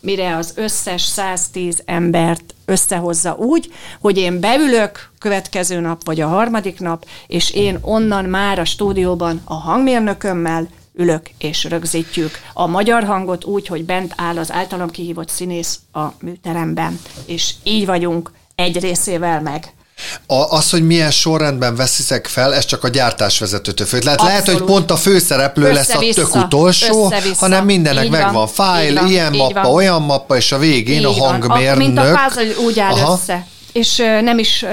mire az összes 110 embert összehozza úgy, hogy én beülök következő nap, vagy a harmadik nap, és én onnan már a stúdióban a hangmérnökömmel ülök és rögzítjük a magyar hangot úgy, hogy bent áll az általam kihívott színész a műteremben, és így vagyunk egy részével meg. A, az, hogy milyen sorrendben veszitek fel, ez csak a gyártásvezetőtől függ. Lehet, lehet, hogy pont a főszereplő lesz a tök utolsó, hanem mindennek így megvan van, fájl, van, ilyen mappa, van. olyan mappa, és a végén így a hangmérnök. A, mint a puzzle úgy áll Aha. össze. És nem is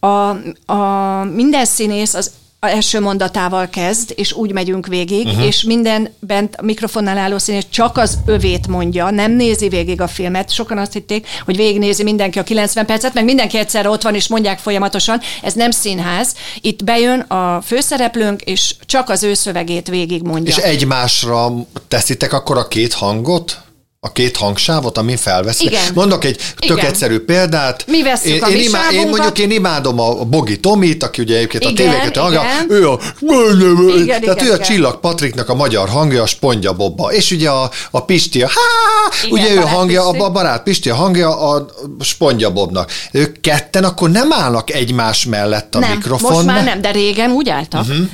a, a minden színész az első mondatával kezd, és úgy megyünk végig, uh-huh. és minden bent a mikrofonnál álló színész csak az övét mondja, nem nézi végig a filmet. Sokan azt hitték, hogy végignézi mindenki a 90 percet, meg mindenki egyszerre ott van, és mondják folyamatosan. Ez nem színház. Itt bejön a főszereplőnk, és csak az ő szövegét végig mondja. És egymásra teszitek akkor a két hangot? A két hangsávot, amin felveszik. Igen. Mondok egy tök Igen. egyszerű példát. Mi veszük én, a én, imá, én mondjuk én imádom a Bogi Tomit, aki ugye egyébként igen, a tévéket hangja, ő a, igen, tehát igen, ő a Csillag Patriknak a magyar hangja, a Spondja Bobba, és ugye a, a Pisti, a, há, igen, ugye ő hangja, Pisti. a barát Pisti a hangja a Spondja Bobnak. Ők ketten akkor nem állnak egymás mellett a nem, mikrofon. most már nem, de régen úgy álltak. Uh-huh.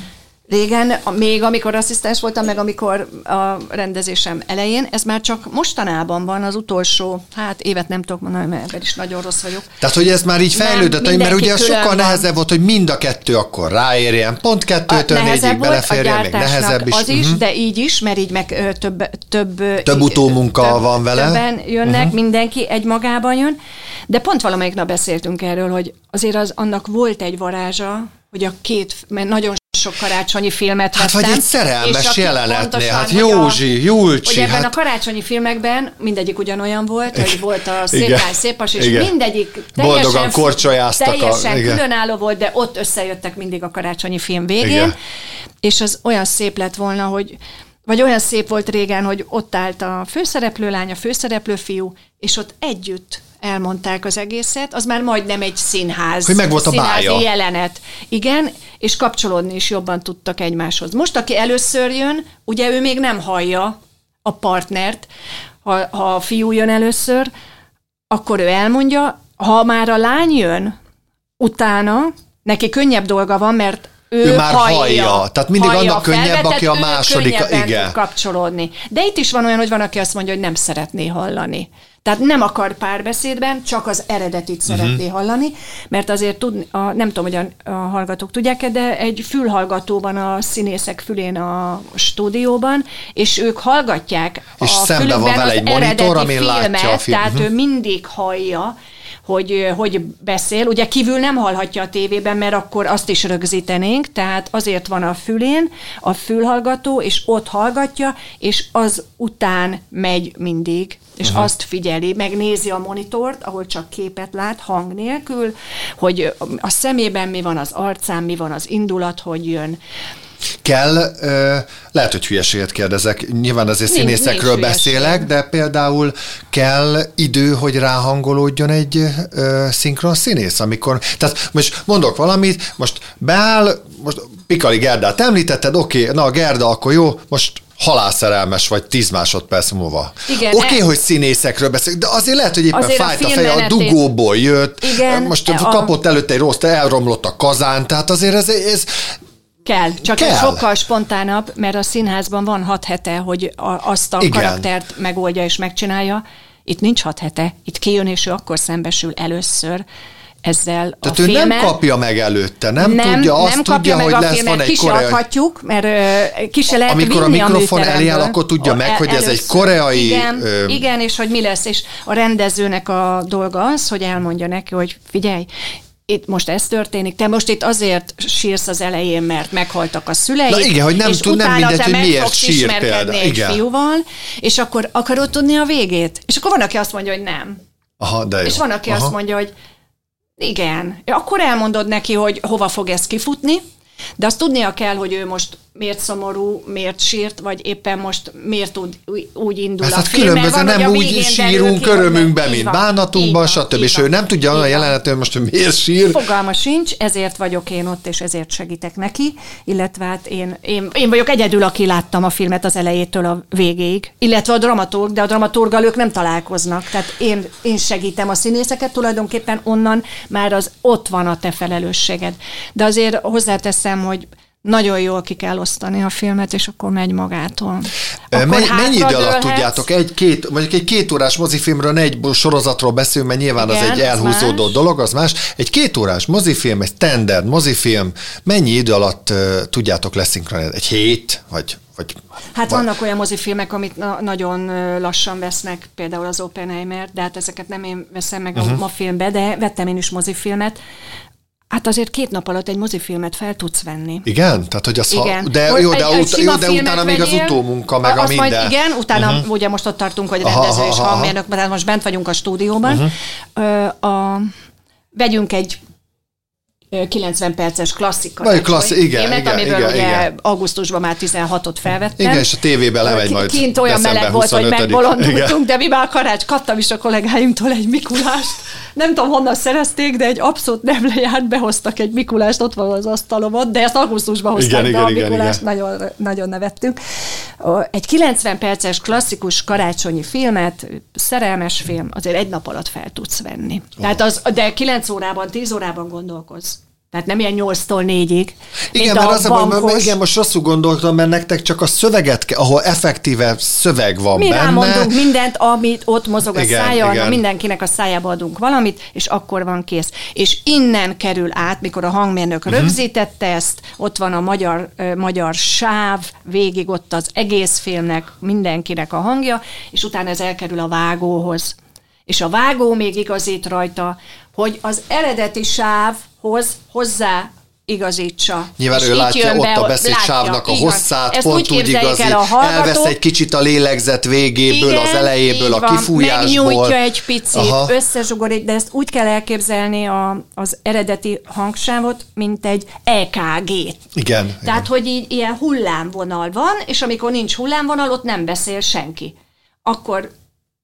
Régen, még amikor asszisztens voltam, meg amikor a rendezésem elején, ez már csak mostanában van az utolsó, hát évet nem tudok mondani, mert ebben is nagyon rossz vagyok. Tehát, hogy ez már így fejlődött, nem, mert ugye sokkal van. nehezebb volt, hogy mind a kettő akkor ráérjen, pont kettőtől négyig beleférjen, még nehezebb is. Az is, uh-huh. de így is, mert így meg ö, több, több, több utómunka több, van vele. Többen jönnek, uh-huh. mindenki egy magában jön, de pont valamelyik nap beszéltünk erről, hogy azért az annak volt egy varázsa, hogy a két, mert nagyon sok karácsonyi filmet hát, vettem. Hát vagy egy szerelmes jelenetnél, hát Józsi, Julcsi. Hogy ebben hát... a karácsonyi filmekben mindegyik ugyanolyan volt, hogy volt a szép lány, szépas, és igen. mindegyik teljesen, Boldogan korcsolyáztak. Teljesen a, igen. különálló volt, de ott összejöttek mindig a karácsonyi film végén, igen. és az olyan szép lett volna, hogy vagy olyan szép volt régen, hogy ott állt a főszereplő lány, a főszereplő fiú, és ott együtt elmondták az egészet, az már majdnem egy színház. Hogy meg volt a bája. jelenet. Igen, és kapcsolódni is jobban tudtak egymáshoz. Most, aki először jön, ugye ő még nem hallja a partnert, ha, ha a fiú jön először, akkor ő elmondja, ha már a lány jön utána, neki könnyebb dolga van, mert ő, ő már hallja. hallja. Tehát mindig hallja annak könnyebb, aki a második. Igen. kapcsolódni. De itt is van olyan, hogy van, aki azt mondja, hogy nem szeretné hallani. Tehát nem akar párbeszédben, csak az eredetit uh-huh. szeretné hallani, mert azért tud, a, nem tudom, hogy a, a hallgatók tudják-e, de egy fülhallgató van a színészek fülén a stúdióban, és ők hallgatják és a fülükben van vele egy monitor, ami filmet, látja a film. tehát uh-huh. ő mindig hallja, hogy hogy beszél. Ugye kívül nem hallhatja a tévében, mert akkor azt is rögzítenénk, tehát azért van a fülén a fülhallgató, és ott hallgatja, és az után megy mindig és uh-huh. azt figyeli, megnézi a monitort, ahol csak képet lát, hang nélkül, hogy a szemében mi van, az arcán mi van, az indulat, hogy jön. Kell, lehet, hogy hülyeséget kérdezek, nyilván azért nincs, színészekről nincs beszélek, de például kell idő, hogy ráhangolódjon egy szinkron színész, amikor, tehát most mondok valamit, most beáll, most Pikali Gerdát említetted, oké, na Gerda, akkor jó, most halálszerelmes vagy 10 másodperc múlva. Oké, okay, e... hogy színészekről beszélünk, de azért lehet, hogy éppen azért fájt a, a feje, a dugóból jött, Igen, most a... kapott előtte egy rossz, elromlott a kazán, tehát azért ez, ez Kell, csak Kell. sokkal spontánabb, mert a színházban van hat hete, hogy a, azt a Igen. karaktert megoldja és megcsinálja. Itt nincs hat hete, itt kijön, és ő akkor szembesül először ezzel Tehát a ő nem kapja meg előtte, nem, nem tudja, azt nem kapja tudja, meg hogy a lesz filmet, van egy ki koreai... adhatjuk, mert uh, ki se lehet Amikor a mikrofon a elé áll, akkor tudja meg, hogy először. ez egy koreai... Igen, ö... igen, és hogy mi lesz, és a rendezőnek a dolga az, hogy elmondja neki, hogy figyelj, itt most ez történik, te most itt azért sírsz az elején, mert meghaltak a szüleid, Na igen, hogy nem tud, nem mindegy, hogy miért sír például. egy igen. fiúval, és akkor akarod tudni a végét? És akkor van, aki azt mondja, hogy nem. Aha, de jó. És van, aki Aha. azt mondja, hogy igen. Akkor elmondod neki, hogy hova fog ez kifutni, de azt tudnia kell, hogy ő most miért szomorú, miért sírt, vagy éppen most miért úgy, úgy indul Ez a hát film. különböző, van, nem hogy úgy sírunk hogy így mint van, bánatunkban, van, stb. És ő nem tudja a van. jelenetől most, hogy miért sír. Fogalma sincs, ezért vagyok én ott, és ezért segítek neki, illetve hát én, én, én vagyok egyedül, aki láttam a filmet az elejétől a végéig, illetve a dramaturg, de a dramaturgal ők nem találkoznak. Tehát én, én segítem a színészeket, tulajdonképpen onnan már az ott van a te felelősséged. De azért hozzáteszem, hogy nagyon jól ki kell osztani a filmet, és akkor megy magától. Akkor Mennyi, mennyi idő alatt tudjátok? Egy-két, mondjuk egy két órás mozifilmről, ne egy sorozatról beszélünk, mert nyilván Igen, az egy elhúzódó más. dolog, az más. Egy két órás mozifilm, egy standard mozifilm, mennyi idő alatt uh, tudjátok leszinkronizálni? Egy hét? Vagy, vagy, Hát vagy, vannak olyan mozifilmek, amit na- nagyon lassan vesznek, például az Oppenheimer, de hát ezeket nem én veszem meg Mhm. uh-huh. a ma filmbe, de vettem én is mozifilmet. Hát azért két nap alatt egy mozifilmet fel tudsz venni. Igen? Tehát, hogy az Igen. Ha, de Hogy jó, de, egy- ut- jó, de utána még az utómunka, meg a minden. Majd igen, utána uh-huh. ugye most ott tartunk, hogy Aha, rendező aha, és aha. hangmérnök, mert most bent vagyunk a stúdióban. Uh-huh. A, vegyünk egy ö, 90 perces klasszik Vagy klassz- igen, filmet, igen, amiből igen, ugye igen. augusztusban már 16-ot felvettem. Igen, és a tévében lemegy majd Kint olyan meleg volt, hogy 25-ig. megbolondultunk, de mi már karács kaptam is a kollégáimtól egy Mikulást. Nem tudom, honnan szerezték, de egy abszolút nem lejárt, behoztak egy Mikulást, ott van az asztalomon, de ezt augusztusban hozták Igen, be igen, a Mikulást, igen. Nagyon, nagyon nevettünk. Egy 90 perces klasszikus karácsonyi filmet, szerelmes film, azért egy nap alatt fel tudsz venni. Tehát az, de 9 órában, 10 órában gondolkozz. Tehát nem ilyen 8-tól 4-ig. Igen, mert az a baj, mert igen, most rosszul gondoltam, mert nektek csak a szöveget, kell, ahol effektíve szöveg van Mi benne. rámondunk mindent, amit ott mozog a Igen, szája, igen. mindenkinek a szájába adunk valamit, és akkor van kész. És innen kerül át, mikor a hangmérnök uh-huh. rögzítette ezt, ott van a magyar, ö, magyar sáv, végig ott az egész filmnek, mindenkinek a hangja, és utána ez elkerül a vágóhoz. És a vágó még igazít rajta, hogy az eredeti sávhoz hozzá igazítsa. Nyilván És ő látja ott be, a beszédsávnak a hosszát, Ezt pont úgy úgy igazi, el elvesz egy kicsit a lélegzet végéből, igen, az elejéből, a van. kifújásból. Megnyújtja egy picit, Aha. összezsugorít, de ezt úgy kell elképzelni a, az eredeti hangsávot, mint egy EKG-t. Igen. Tehát, hogy így ilyen hullámvonal van, és amikor nincs hullámvonal, ott nem beszél senki. Akkor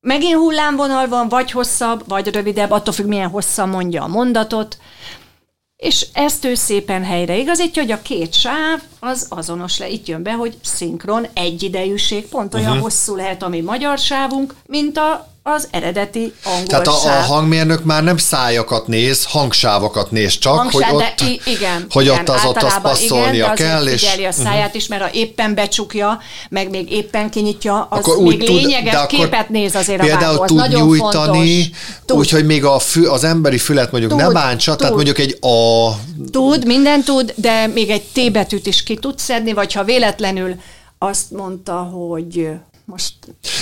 megint hullámvonal van, vagy hosszabb, vagy rövidebb, attól függ, milyen hosszan mondja a mondatot, és ezt ő szépen helyre igazítja, hogy a két sáv az azonos le. Itt jön be, hogy szinkron, egyidejűség, pont olyan uh-huh. hosszú lehet a mi magyar sávunk, mint a, az eredeti angol Tehát a, a hangmérnök már nem szájakat néz, hangsávokat néz csak, Hangsáv, hogy de ott, i- igen, hogy igen, ott az ott az általában passzolnia igen, de kell, és figyeli a száját is, mert ha éppen becsukja, meg még éppen kinyitja, az akkor még tud, lényeges de akkor képet néz azért a például vágóhoz. tud Nagyon nyújtani, úgyhogy még a fü, az emberi fület mondjuk Tud, ne bántsa, tehát tud. mondjuk egy a Tud, minden tud, de még egy T betűt is ki tud szedni, vagy ha véletlenül azt mondta, hogy most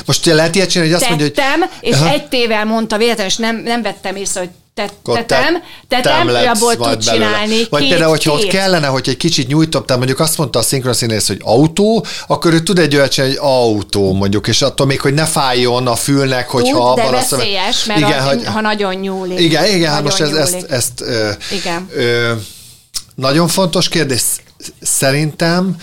most lehet ilyet csinálni, hogy azt mondja, hogy tettem, és Aha. egy tével mondta véletlenül, és nem, nem vettem észre, hogy tet, Akkor tetem, te- tetem, ő abból tud belőle. csinálni Vagy két például, hogyha ott tét. kellene, hogy egy kicsit nyújtobb, tehát mondjuk azt mondta a szinkronszínész, hogy autó, akkor ő tud egy olyat csinálni, hogy autó mondjuk, és attól még, hogy ne fájjon a fülnek, hogyha Tud, abban de a veszélyes, mert igen, hogy, ha nagyon nyúlik. igen, igen, hát most ez, ezt, ezt ö, Igen. Ö, nagyon fontos kérdés. Szerintem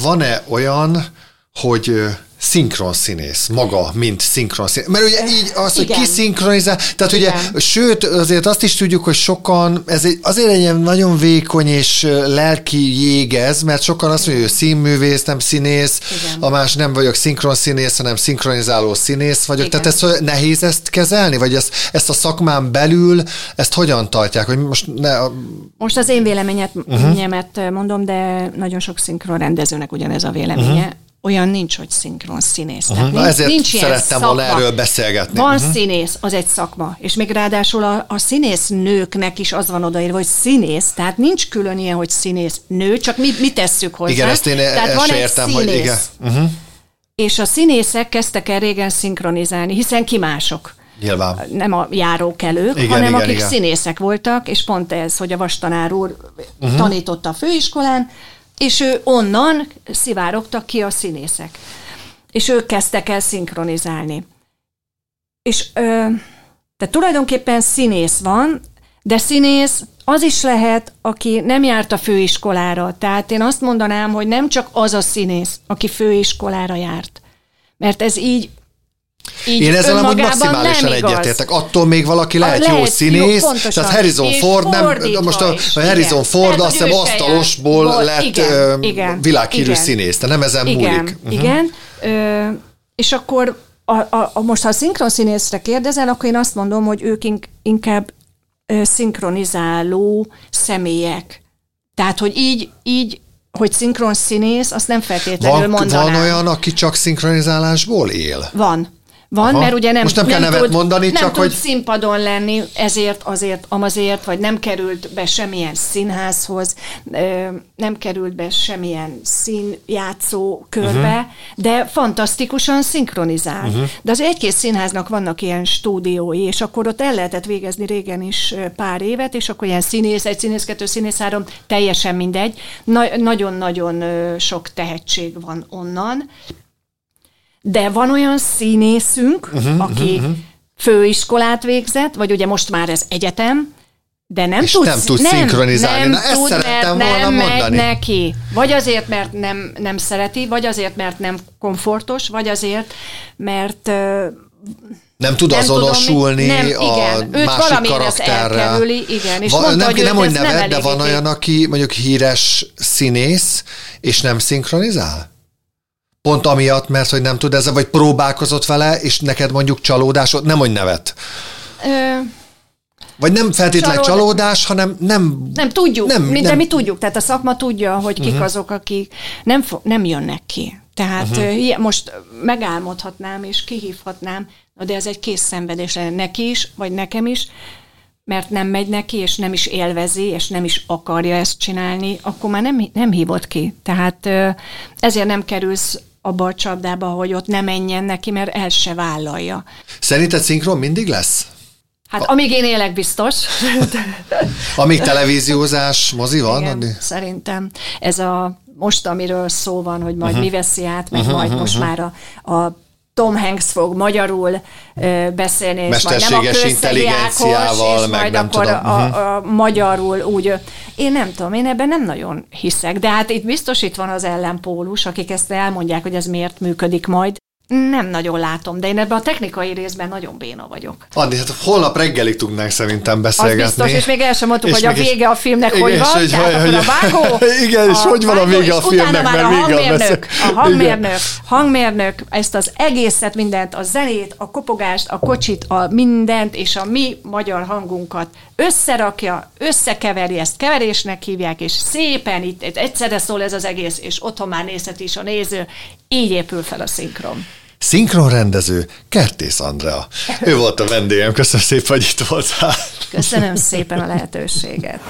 van-e olyan, hogy ö, szinkronszínész, maga, mint szinkronszínész. Mert ugye így az, hogy Igen. ki szinkronizál, tehát Igen. ugye, sőt, azért azt is tudjuk, hogy sokan, ez egy, azért egy ilyen nagyon vékony és lelki jégez, mert sokan azt mondja, hogy ő színművész, nem színész, Igen. a más nem vagyok szinkronszínész, hanem szinkronizáló színész vagyok. Igen. Tehát ez nehéz ezt kezelni, vagy ezt, ezt a szakmán belül, ezt hogyan tartják, hogy most ne, Most az én véleményet, Mhm. uh-huh. mondom, de nagyon sok szinkron rendezőnek ugyanez a véleménye. Uh-huh. Olyan nincs, hogy szinkron színész. Uh-huh. Mhm. Na ezért nincs szerettem volna erről beszélgetni. Van uh-huh. színész, az egy szakma. És még ráadásul a, a színész nőknek is az van odaírva, hogy színész, tehát nincs külön ilyen, hogy színész nő, csak mi, mi tesszük hozzá. Igen, ezt én tehát ezt van egy értem, színész, hogy igen. Uh-huh. És a színészek kezdtek el régen szinkronizálni, hiszen ki mások Nyilván. nem a járókelők, igen, hanem igen, akik igen. színészek voltak, és pont ez, hogy a vastanár úr uh-huh. tanította a főiskolán, és ő onnan szivárogtak ki a színészek. És ők kezdtek el szinkronizálni. És ö, tehát tulajdonképpen színész van, De színész az is lehet, aki nem járt a főiskolára. Tehát én azt mondanám, hogy nem csak az a színész, aki főiskolára járt. Mert ez így így Én ezzel amúgy maximálisan egyetértek. Attól még valaki lehet, lehet jó színész. Jó, tehát Harrison Ford nem, most a, a Harrison igen. Ford azt hiszem asztalosból Ból, lett igen, igen, világhírű igen. színész, de nem ezen igen, múlik. Uh-huh. Igen, Ö, és akkor a, a, a, most ha a szinkron színészre kérdezel, akkor én azt mondom, hogy ők inkább szinkronizáló személyek. Tehát, hogy így, így hogy szinkron színész, azt nem feltétlenül van, mondanám. Van olyan, aki csak szinkronizálásból él? Van van, Aha. mert ugye nem, Most nem, nem kell nevet tud, mondani, nem csak tud hogy... színpadon lenni, ezért, azért, amazért, vagy nem került be semmilyen színházhoz, nem került be semmilyen színjátszó körbe, uh-huh. de fantasztikusan szinkronizál. Uh-huh. De az egy-két színháznak vannak ilyen stúdiói, és akkor ott el lehetett végezni régen is pár évet, és akkor ilyen színész, egy színész, kettő színész, három, teljesen mindegy. Na, nagyon-nagyon sok tehetség van onnan, de van olyan színészünk, uh-huh, aki uh-huh. főiskolát végzett, vagy ugye most már ez egyetem, de nem és tudsz, nem tudsz nem, szinkronizálni. Nem Na, ezt tud, szerettem mert volna nem mondani. megy neki. Vagy azért, mert nem, nem szereti, vagy azért, mert nem komfortos, vagy azért, mert nem tud nem azonosulni tudom, nem, igen, a őt másik karakterrel. elkerüli, igen. És van, mondta, nem, hogy nem, hogy neved, nem de van olyan, aki mondjuk híres színész, és nem szinkronizál? Pont amiatt, mert hogy nem tud ezzel, vagy próbálkozott vele, és neked mondjuk csalódásod, nem hogy nevet. Ö... Vagy nem feltétlenül Csalód... csalódás, hanem nem... Nem tudjuk, nem, mi, nem... de mi tudjuk. Tehát a szakma tudja, hogy kik uh-huh. azok, akik nem, fo- nem jönnek ki. Tehát uh-huh. most megálmodhatnám és kihívhatnám, de ez egy kész szenvedés neki is, vagy nekem is, mert nem megy neki, és nem is élvezi, és nem is akarja ezt csinálni, akkor már nem, nem hívott ki. Tehát ezért nem kerülsz abba a csapdába, hogy ott ne menjen neki, mert el se vállalja. Szerinted szinkron mindig lesz? Hát amíg én élek, biztos. amíg televíziózás, mozi van? Igen, adni? szerintem. Ez a most, amiről szó van, hogy majd uh-huh. mi veszi át, meg uh-huh, majd uh-huh. most már a, a Tom Hanks fog magyarul ö, beszélni, és majd nem a intelligenciával, és meg majd nem akkor tudom. A, a, a magyarul úgy. Én nem tudom, én ebben nem nagyon hiszek, de hát itt biztos itt van az ellenpólus, akik ezt elmondják, hogy ez miért működik majd. Nem nagyon látom, de én ebben a technikai részben nagyon béna vagyok. Andi, hát holnap reggelig tudnánk szerintem beszélgetni. Az biztos, és még el sem mondtuk, és hogy a vége a filmnek igen, hogy van, hogy, tehát hogy, a vágó. Igen, és hogy van a vége a filmnek, mert a hangmérnök, a hangmérnök, hangmérnök, ezt az egészet, mindent, a zenét, a kopogást, a kocsit, a mindent, és a mi magyar hangunkat összerakja, összekeveri, ezt keverésnek hívják, és szépen itt egyszerre szól ez az egész, és otthon már nézheti is a néző, így épül fel a szinkron. Szinkronrendező Kertész Andrea. Ő volt a vendégem, köszönöm szépen, hogy itt voltál. Köszönöm szépen a lehetőséget.